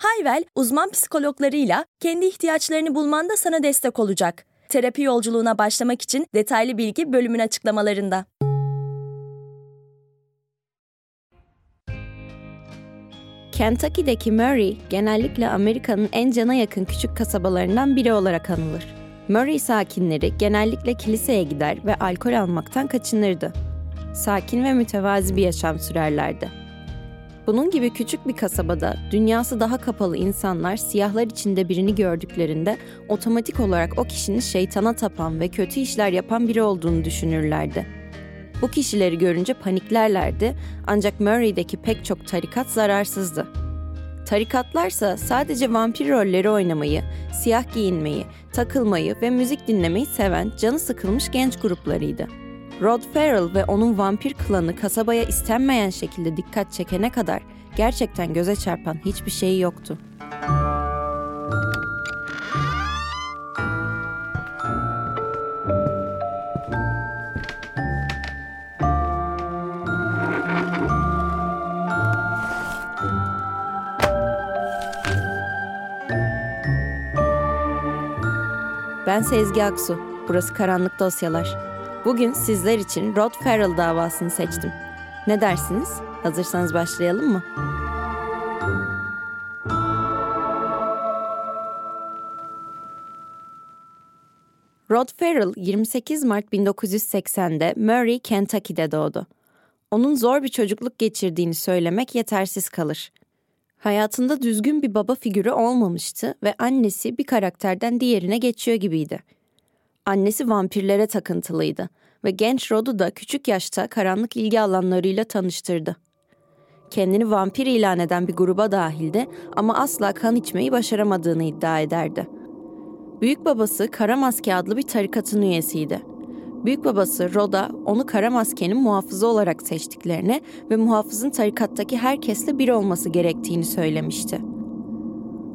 Hayvel, uzman psikologlarıyla kendi ihtiyaçlarını bulmanda sana destek olacak. Terapi yolculuğuna başlamak için detaylı bilgi bölümün açıklamalarında. Kentucky'deki Murray genellikle Amerika'nın en cana yakın küçük kasabalarından biri olarak anılır. Murray sakinleri genellikle kiliseye gider ve alkol almaktan kaçınırdı. Sakin ve mütevazi bir yaşam sürerlerdi. Bunun gibi küçük bir kasabada dünyası daha kapalı insanlar siyahlar içinde birini gördüklerinde otomatik olarak o kişinin şeytana tapan ve kötü işler yapan biri olduğunu düşünürlerdi. Bu kişileri görünce paniklerlerdi ancak Murray'deki pek çok tarikat zararsızdı. Tarikatlarsa sadece vampir rolleri oynamayı, siyah giyinmeyi, takılmayı ve müzik dinlemeyi seven canı sıkılmış genç gruplarıydı. Rod Farrell ve onun vampir klanı kasabaya istenmeyen şekilde dikkat çekene kadar gerçekten göze çarpan hiçbir şey yoktu. Ben Sezgi Aksu. Burası Karanlık Dosyalar. Bugün sizler için Rod Farrell davasını seçtim. Ne dersiniz? Hazırsanız başlayalım mı? Rod Farrell 28 Mart 1980'de Murray, Kentucky'de doğdu. Onun zor bir çocukluk geçirdiğini söylemek yetersiz kalır. Hayatında düzgün bir baba figürü olmamıştı ve annesi bir karakterden diğerine geçiyor gibiydi. Annesi vampirlere takıntılıydı ve genç Rod'u da küçük yaşta karanlık ilgi alanlarıyla tanıştırdı. Kendini vampir ilan eden bir gruba dahildi ama asla kan içmeyi başaramadığını iddia ederdi. Büyük babası Kara Maske adlı bir tarikatın üyesiydi. Büyük babası Rod'a onu Kara Maske'nin muhafızı olarak seçtiklerini ve muhafızın tarikattaki herkesle bir olması gerektiğini söylemişti.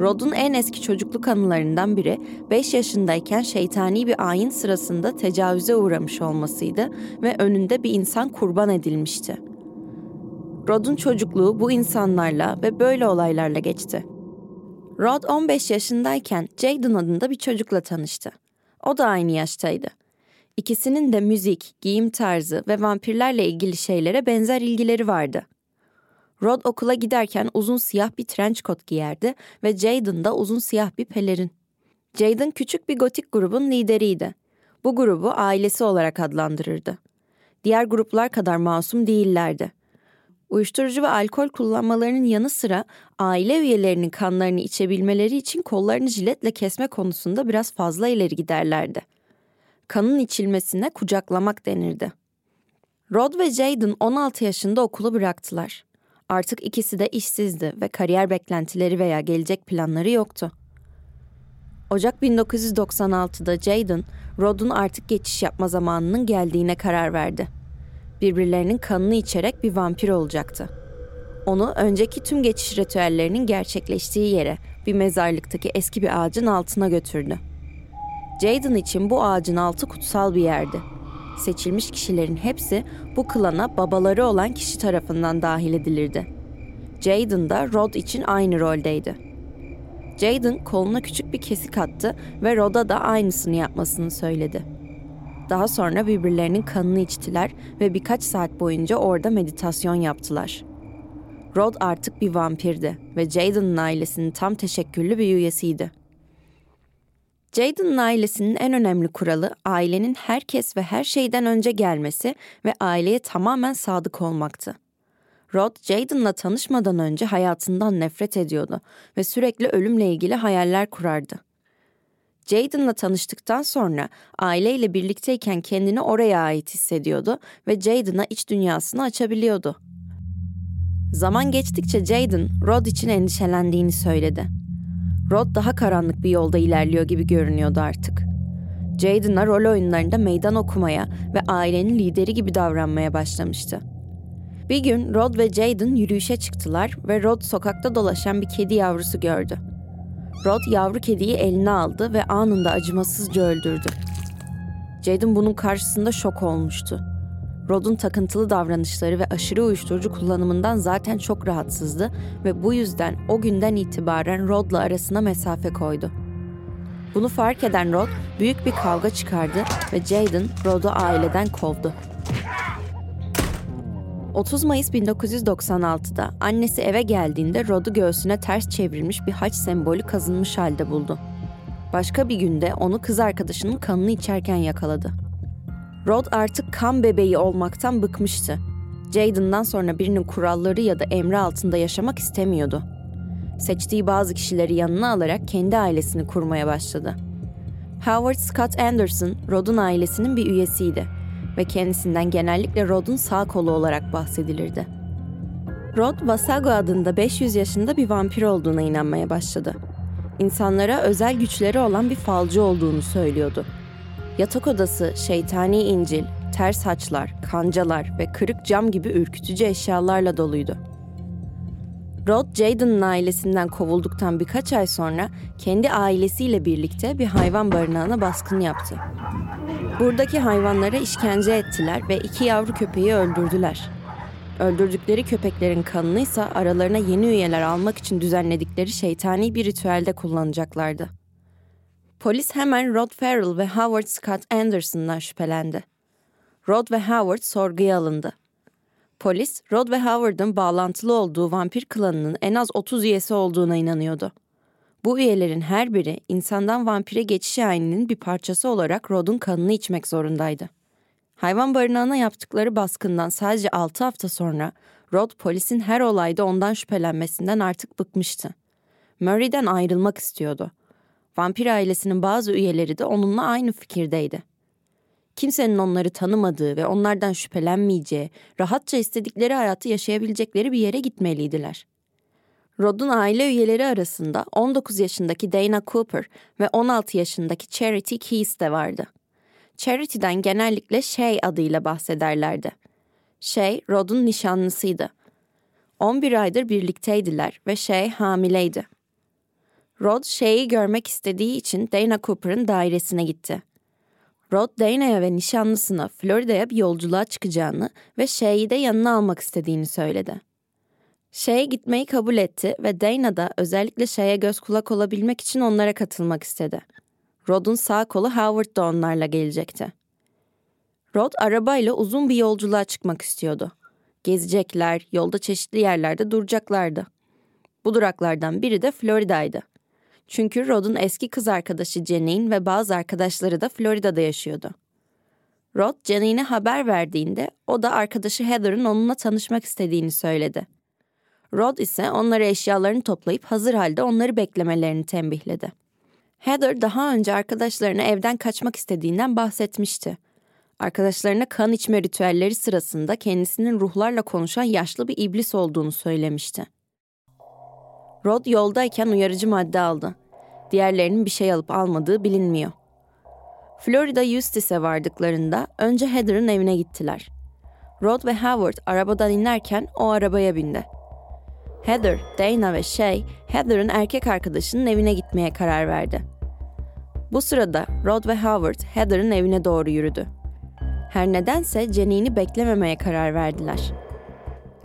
Rod'un en eski çocukluk anılarından biri 5 yaşındayken şeytani bir ayin sırasında tecavüze uğramış olmasıydı ve önünde bir insan kurban edilmişti. Rod'un çocukluğu bu insanlarla ve böyle olaylarla geçti. Rod 15 yaşındayken Jaden adında bir çocukla tanıştı. O da aynı yaştaydı. İkisinin de müzik, giyim tarzı ve vampirlerle ilgili şeylere benzer ilgileri vardı. Rod okula giderken uzun siyah bir trench coat giyerdi ve Jaden da uzun siyah bir pelerin. Jaden küçük bir gotik grubun lideriydi. Bu grubu ailesi olarak adlandırırdı. Diğer gruplar kadar masum değillerdi. Uyuşturucu ve alkol kullanmalarının yanı sıra aile üyelerinin kanlarını içebilmeleri için kollarını jiletle kesme konusunda biraz fazla ileri giderlerdi. Kanın içilmesine kucaklamak denirdi. Rod ve Jaden 16 yaşında okulu bıraktılar. Artık ikisi de işsizdi ve kariyer beklentileri veya gelecek planları yoktu. Ocak 1996'da Jaden, Rod'un artık geçiş yapma zamanının geldiğine karar verdi. Birbirlerinin kanını içerek bir vampir olacaktı. Onu önceki tüm geçiş ritüellerinin gerçekleştiği yere, bir mezarlıktaki eski bir ağacın altına götürdü. Jaden için bu ağacın altı kutsal bir yerdi seçilmiş kişilerin hepsi bu klana babaları olan kişi tarafından dahil edilirdi. Jaden da Rod için aynı roldeydi. Jaden koluna küçük bir kesik attı ve Rod'a da aynısını yapmasını söyledi. Daha sonra birbirlerinin kanını içtiler ve birkaç saat boyunca orada meditasyon yaptılar. Rod artık bir vampirdi ve Jaden'ın ailesinin tam teşekküllü bir üyesiydi. Jaden'ın ailesinin en önemli kuralı ailenin herkes ve her şeyden önce gelmesi ve aileye tamamen sadık olmaktı. Rod, Jaden'la tanışmadan önce hayatından nefret ediyordu ve sürekli ölümle ilgili hayaller kurardı. Jaden'la tanıştıktan sonra aileyle birlikteyken kendini oraya ait hissediyordu ve Jaden'a iç dünyasını açabiliyordu. Zaman geçtikçe Jaden, Rod için endişelendiğini söyledi. Rod daha karanlık bir yolda ilerliyor gibi görünüyordu artık. Jaden'a rol oyunlarında meydan okumaya ve ailenin lideri gibi davranmaya başlamıştı. Bir gün Rod ve Jaden yürüyüşe çıktılar ve Rod sokakta dolaşan bir kedi yavrusu gördü. Rod yavru kediyi eline aldı ve anında acımasızca öldürdü. Jaden bunun karşısında şok olmuştu. Rod'un takıntılı davranışları ve aşırı uyuşturucu kullanımından zaten çok rahatsızdı ve bu yüzden o günden itibaren Rod'la arasına mesafe koydu. Bunu fark eden Rod büyük bir kavga çıkardı ve Jaden Rod'u aileden kovdu. 30 Mayıs 1996'da annesi eve geldiğinde Rod'u göğsüne ters çevrilmiş bir haç sembolü kazınmış halde buldu. Başka bir günde onu kız arkadaşının kanını içerken yakaladı. Rod artık kan bebeği olmaktan bıkmıştı. Jaden'dan sonra birinin kuralları ya da emri altında yaşamak istemiyordu. Seçtiği bazı kişileri yanına alarak kendi ailesini kurmaya başladı. Howard Scott Anderson, Rod'un ailesinin bir üyesiydi ve kendisinden genellikle Rod'un sağ kolu olarak bahsedilirdi. Rod, Vasago adında 500 yaşında bir vampir olduğuna inanmaya başladı. İnsanlara özel güçleri olan bir falcı olduğunu söylüyordu. Yatak odası, şeytani incil, ters haçlar, kancalar ve kırık cam gibi ürkütücü eşyalarla doluydu. Rod, Jaden'ın ailesinden kovulduktan birkaç ay sonra kendi ailesiyle birlikte bir hayvan barınağına baskın yaptı. Buradaki hayvanlara işkence ettiler ve iki yavru köpeği öldürdüler. Öldürdükleri köpeklerin kanını ise aralarına yeni üyeler almak için düzenledikleri şeytani bir ritüelde kullanacaklardı. Polis hemen Rod Farrell ve Howard Scott Anderson'dan şüphelendi. Rod ve Howard sorguya alındı. Polis, Rod ve Howard'ın bağlantılı olduğu vampir klanının en az 30 üyesi olduğuna inanıyordu. Bu üyelerin her biri insandan vampire geçiş aynının bir parçası olarak Rod'un kanını içmek zorundaydı. Hayvan barınağına yaptıkları baskından sadece 6 hafta sonra Rod polisin her olayda ondan şüphelenmesinden artık bıkmıştı. Murray'den ayrılmak istiyordu. Vampir ailesinin bazı üyeleri de onunla aynı fikirdeydi. Kimsenin onları tanımadığı ve onlardan şüphelenmeyeceği, rahatça istedikleri hayatı yaşayabilecekleri bir yere gitmeliydiler. Rod'un aile üyeleri arasında 19 yaşındaki Dana Cooper ve 16 yaşındaki Charity Keys de vardı. Charity'den genellikle Shay adıyla bahsederlerdi. Shay, Rod'un nişanlısıydı. 11 aydır birlikteydiler ve Shay hamileydi. Rod, Shay'i görmek istediği için Dana Cooper'ın dairesine gitti. Rod, Dana'ya ve nişanlısına Florida'ya bir yolculuğa çıkacağını ve Shay'i de yanına almak istediğini söyledi. Shay gitmeyi kabul etti ve Dana da özellikle Shay'e göz kulak olabilmek için onlara katılmak istedi. Rod'un sağ kolu Howard da onlarla gelecekti. Rod arabayla uzun bir yolculuğa çıkmak istiyordu. Gezecekler, yolda çeşitli yerlerde duracaklardı. Bu duraklardan biri de Florida'ydı. Çünkü Rod'un eski kız arkadaşı Janine ve bazı arkadaşları da Florida'da yaşıyordu. Rod Janine'e haber verdiğinde o da arkadaşı Heather'ın onunla tanışmak istediğini söyledi. Rod ise onlara eşyalarını toplayıp hazır halde onları beklemelerini tembihledi. Heather daha önce arkadaşlarına evden kaçmak istediğinden bahsetmişti. Arkadaşlarına kan içme ritüelleri sırasında kendisinin ruhlarla konuşan yaşlı bir iblis olduğunu söylemişti. Rod yoldayken uyarıcı madde aldı. Diğerlerinin bir şey alıp almadığı bilinmiyor. Florida Eustis'e vardıklarında önce Heather'ın evine gittiler. Rod ve Howard arabadan inerken o arabaya bindi. Heather, Dana ve Shay, Heather'ın erkek arkadaşının evine gitmeye karar verdi. Bu sırada Rod ve Howard Heather'ın evine doğru yürüdü. Her nedense Janine'i beklememeye karar verdiler.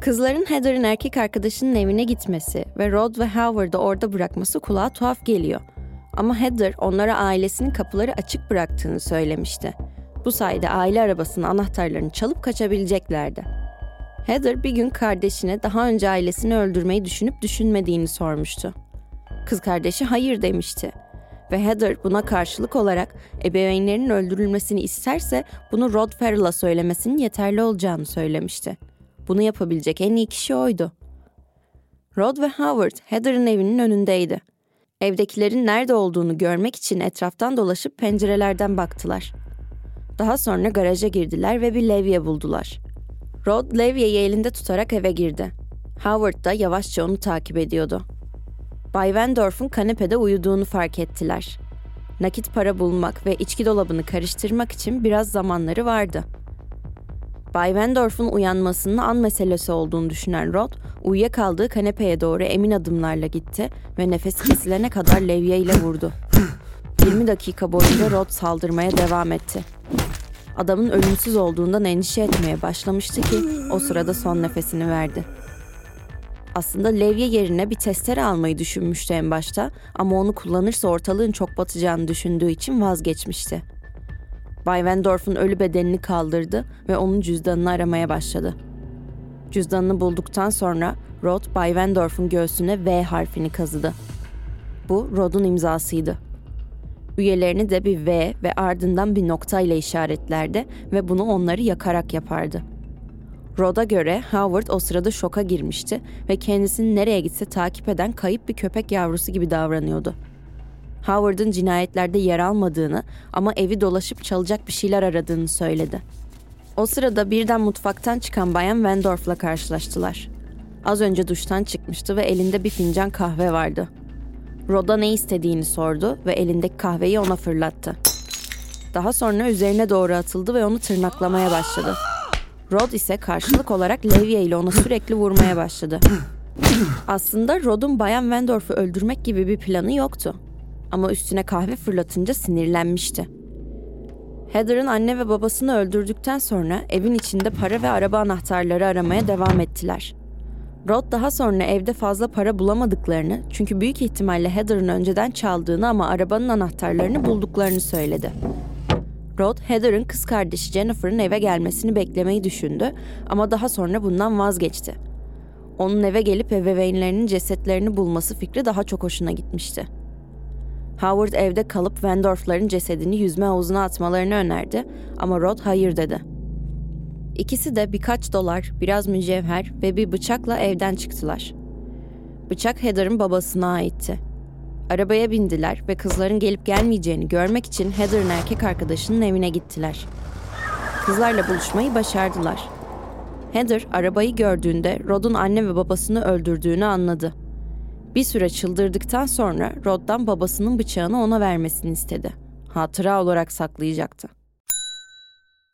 Kızların Heather'ın erkek arkadaşının evine gitmesi ve Rod ve Howard'ı orada bırakması kulağa tuhaf geliyor. Ama Heather onlara ailesinin kapıları açık bıraktığını söylemişti. Bu sayede aile arabasının anahtarlarını çalıp kaçabileceklerdi. Heather bir gün kardeşine daha önce ailesini öldürmeyi düşünüp düşünmediğini sormuştu. Kız kardeşi hayır demişti. Ve Heather buna karşılık olarak ebeveynlerinin öldürülmesini isterse bunu Rod Farrell'a söylemesinin yeterli olacağını söylemişti. Bunu yapabilecek en iyi kişi oydu. Rod ve Howard Heather'ın evinin önündeydi. Evdekilerin nerede olduğunu görmek için etraftan dolaşıp pencerelerden baktılar. Daha sonra garaja girdiler ve bir levye buldular. Rod levyeyi elinde tutarak eve girdi. Howard da yavaşça onu takip ediyordu. Bay Wendorf'un kanepede uyuduğunu fark ettiler. Nakit para bulmak ve içki dolabını karıştırmak için biraz zamanları vardı. Bay Wendorf'un uyanmasının an meselesi olduğunu düşünen Rod, uyuyakaldığı kanepeye doğru emin adımlarla gitti ve nefesi kesilene kadar levye ile vurdu. 20 dakika boyunca Rod saldırmaya devam etti. Adamın ölümsüz olduğundan endişe etmeye başlamıştı ki o sırada son nefesini verdi. Aslında levye yerine bir testere almayı düşünmüştü en başta ama onu kullanırsa ortalığın çok batacağını düşündüğü için vazgeçmişti. Bay Wendorf'un ölü bedenini kaldırdı ve onun cüzdanını aramaya başladı. Cüzdanını bulduktan sonra Rod Bay Wendorf'un göğsüne V harfini kazıdı. Bu Rod'un imzasıydı. Üyelerini de bir V ve ardından bir nokta ile işaretlerdi ve bunu onları yakarak yapardı. Rod'a göre Howard o sırada şoka girmişti ve kendisini nereye gitse takip eden kayıp bir köpek yavrusu gibi davranıyordu. Howard'ın cinayetlerde yer almadığını ama evi dolaşıp çalacak bir şeyler aradığını söyledi. O sırada birden mutfaktan çıkan Bayan Wendorf'la karşılaştılar. Az önce duştan çıkmıştı ve elinde bir fincan kahve vardı. Rod'a ne istediğini sordu ve elindeki kahveyi ona fırlattı. Daha sonra üzerine doğru atıldı ve onu tırnaklamaya başladı. Rod ise karşılık olarak levye ile ona sürekli vurmaya başladı. Aslında Rod'un Bayan Wendorf'u öldürmek gibi bir planı yoktu. Ama üstüne kahve fırlatınca sinirlenmişti. Heather'ın anne ve babasını öldürdükten sonra evin içinde para ve araba anahtarları aramaya devam ettiler. Rod daha sonra evde fazla para bulamadıklarını çünkü büyük ihtimalle Heather'ın önceden çaldığını ama arabanın anahtarlarını bulduklarını söyledi. Rod, Heather'ın kız kardeşi Jennifer'ın eve gelmesini beklemeyi düşündü ama daha sonra bundan vazgeçti. Onun eve gelip ebeveynlerinin cesetlerini bulması fikri daha çok hoşuna gitmişti. Howard evde kalıp Wendorf'ların cesedini yüzme havuzuna atmalarını önerdi ama Rod hayır dedi. İkisi de birkaç dolar, biraz mücevher ve bir bıçakla evden çıktılar. Bıçak Heather'ın babasına aitti. Arabaya bindiler ve kızların gelip gelmeyeceğini görmek için Heather'ın erkek arkadaşının evine gittiler. Kızlarla buluşmayı başardılar. Heather arabayı gördüğünde Rod'un anne ve babasını öldürdüğünü anladı. Bir süre çıldırdıktan sonra Rod'dan babasının bıçağını ona vermesini istedi. Hatıra olarak saklayacaktı.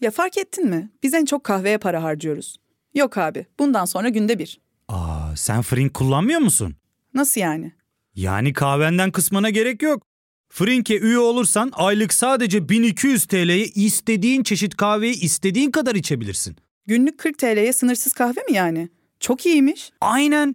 Ya fark ettin mi? Biz en çok kahveye para harcıyoruz. Yok abi, bundan sonra günde bir. Aa, sen Frink kullanmıyor musun? Nasıl yani? Yani kahvenden kısmına gerek yok. Frink'e üye olursan aylık sadece 1200 TL'ye istediğin çeşit kahveyi istediğin kadar içebilirsin. Günlük 40 TL'ye sınırsız kahve mi yani? Çok iyiymiş. Aynen.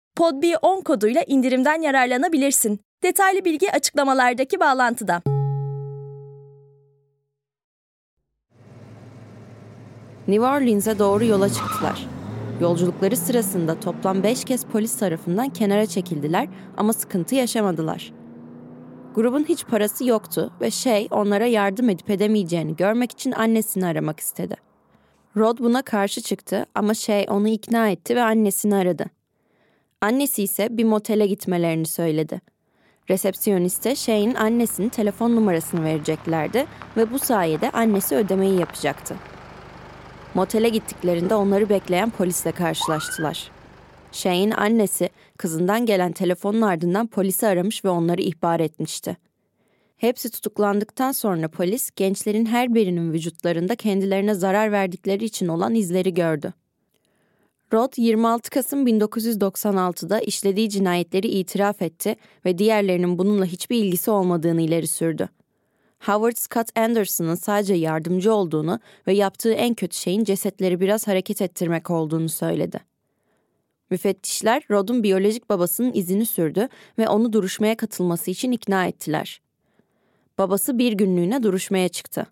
PodB10 koduyla indirimden yararlanabilirsin. Detaylı bilgi açıklamalardaki bağlantıda. New Orleans'e doğru yola çıktılar. Yolculukları sırasında toplam 5 kez polis tarafından kenara çekildiler ama sıkıntı yaşamadılar. Grubun hiç parası yoktu ve Shay onlara yardım edip edemeyeceğini görmek için annesini aramak istedi. Rod buna karşı çıktı ama Shay onu ikna etti ve annesini aradı. Annesi ise bir motele gitmelerini söyledi. Resepsiyoniste Shay'in annesinin telefon numarasını vereceklerdi ve bu sayede annesi ödemeyi yapacaktı. Motele gittiklerinde onları bekleyen polisle karşılaştılar. Shay'in annesi kızından gelen telefonun ardından polisi aramış ve onları ihbar etmişti. Hepsi tutuklandıktan sonra polis gençlerin her birinin vücutlarında kendilerine zarar verdikleri için olan izleri gördü. Rod 26 Kasım 1996'da işlediği cinayetleri itiraf etti ve diğerlerinin bununla hiçbir ilgisi olmadığını ileri sürdü. Howard Scott Anderson'ın sadece yardımcı olduğunu ve yaptığı en kötü şeyin cesetleri biraz hareket ettirmek olduğunu söyledi. Müfettişler Rod'un biyolojik babasının izini sürdü ve onu duruşmaya katılması için ikna ettiler. Babası bir günlüğüne duruşmaya çıktı.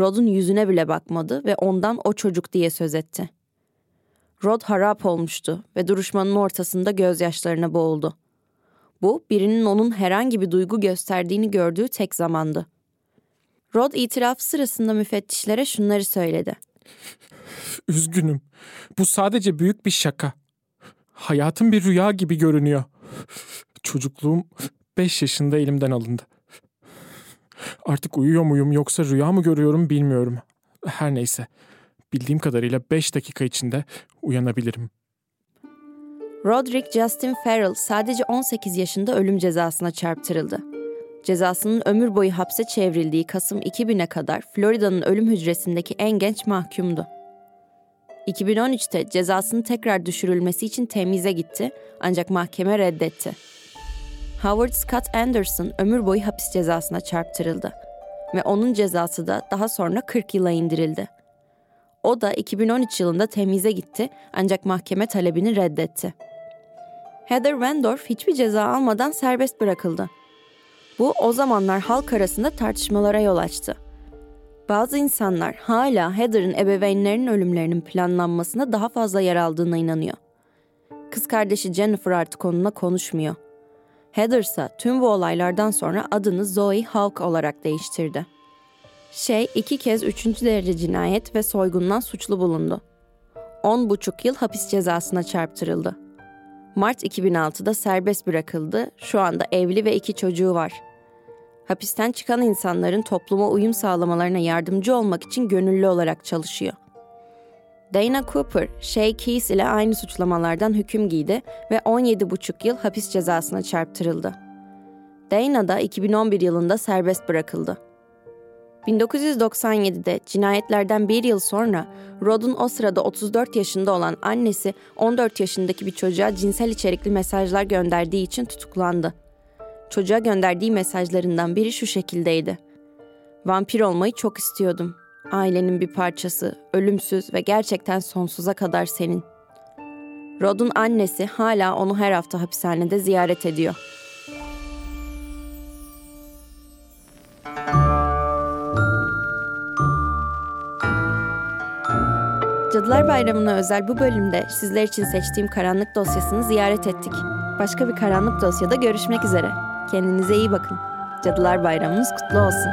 Rod'un yüzüne bile bakmadı ve ondan o çocuk diye söz etti. Rod harap olmuştu ve duruşmanın ortasında gözyaşlarına boğuldu. Bu, birinin onun herhangi bir duygu gösterdiğini gördüğü tek zamandı. Rod itiraf sırasında müfettişlere şunları söyledi. Üzgünüm. Bu sadece büyük bir şaka. Hayatım bir rüya gibi görünüyor. Çocukluğum 5 yaşında elimden alındı. Artık uyuyor muyum yoksa rüya mı görüyorum bilmiyorum. Her neyse. Bildiğim kadarıyla 5 dakika içinde uyanabilirim. Roderick Justin Farrell sadece 18 yaşında ölüm cezasına çarptırıldı. Cezasının ömür boyu hapse çevrildiği Kasım 2000'e kadar Florida'nın ölüm hücresindeki en genç mahkumdu. 2013'te cezasının tekrar düşürülmesi için temize gitti ancak mahkeme reddetti. Howard Scott Anderson ömür boyu hapis cezasına çarptırıldı ve onun cezası da daha sonra 40 yıla indirildi. O da 2013 yılında temize gitti ancak mahkeme talebini reddetti. Heather Wendorf hiçbir ceza almadan serbest bırakıldı. Bu o zamanlar halk arasında tartışmalara yol açtı. Bazı insanlar hala Heather'ın ebeveynlerinin ölümlerinin planlanmasına daha fazla yer aldığına inanıyor. Kız kardeşi Jennifer artık onunla konuşmuyor. Heather ise tüm bu olaylardan sonra adını Zoe Hawk olarak değiştirdi. Şey iki kez üçüncü derece cinayet ve soygundan suçlu bulundu. On buçuk yıl hapis cezasına çarptırıldı. Mart 2006'da serbest bırakıldı. Şu anda evli ve iki çocuğu var. Hapisten çıkan insanların topluma uyum sağlamalarına yardımcı olmak için gönüllü olarak çalışıyor. Dana Cooper, Shay Keys ile aynı suçlamalardan hüküm giydi ve 17,5 yıl hapis cezasına çarptırıldı. Dana da 2011 yılında serbest bırakıldı. 1997'de cinayetlerden bir yıl sonra Rod'un o sırada 34 yaşında olan annesi 14 yaşındaki bir çocuğa cinsel içerikli mesajlar gönderdiği için tutuklandı. Çocuğa gönderdiği mesajlarından biri şu şekildeydi. Vampir olmayı çok istiyordum. Ailenin bir parçası, ölümsüz ve gerçekten sonsuza kadar senin. Rod'un annesi hala onu her hafta hapishanede ziyaret ediyor. Cadılar Bayramı'na özel bu bölümde sizler için seçtiğim karanlık dosyasını ziyaret ettik. Başka bir karanlık dosyada görüşmek üzere. Kendinize iyi bakın. Cadılar Bayramınız kutlu olsun.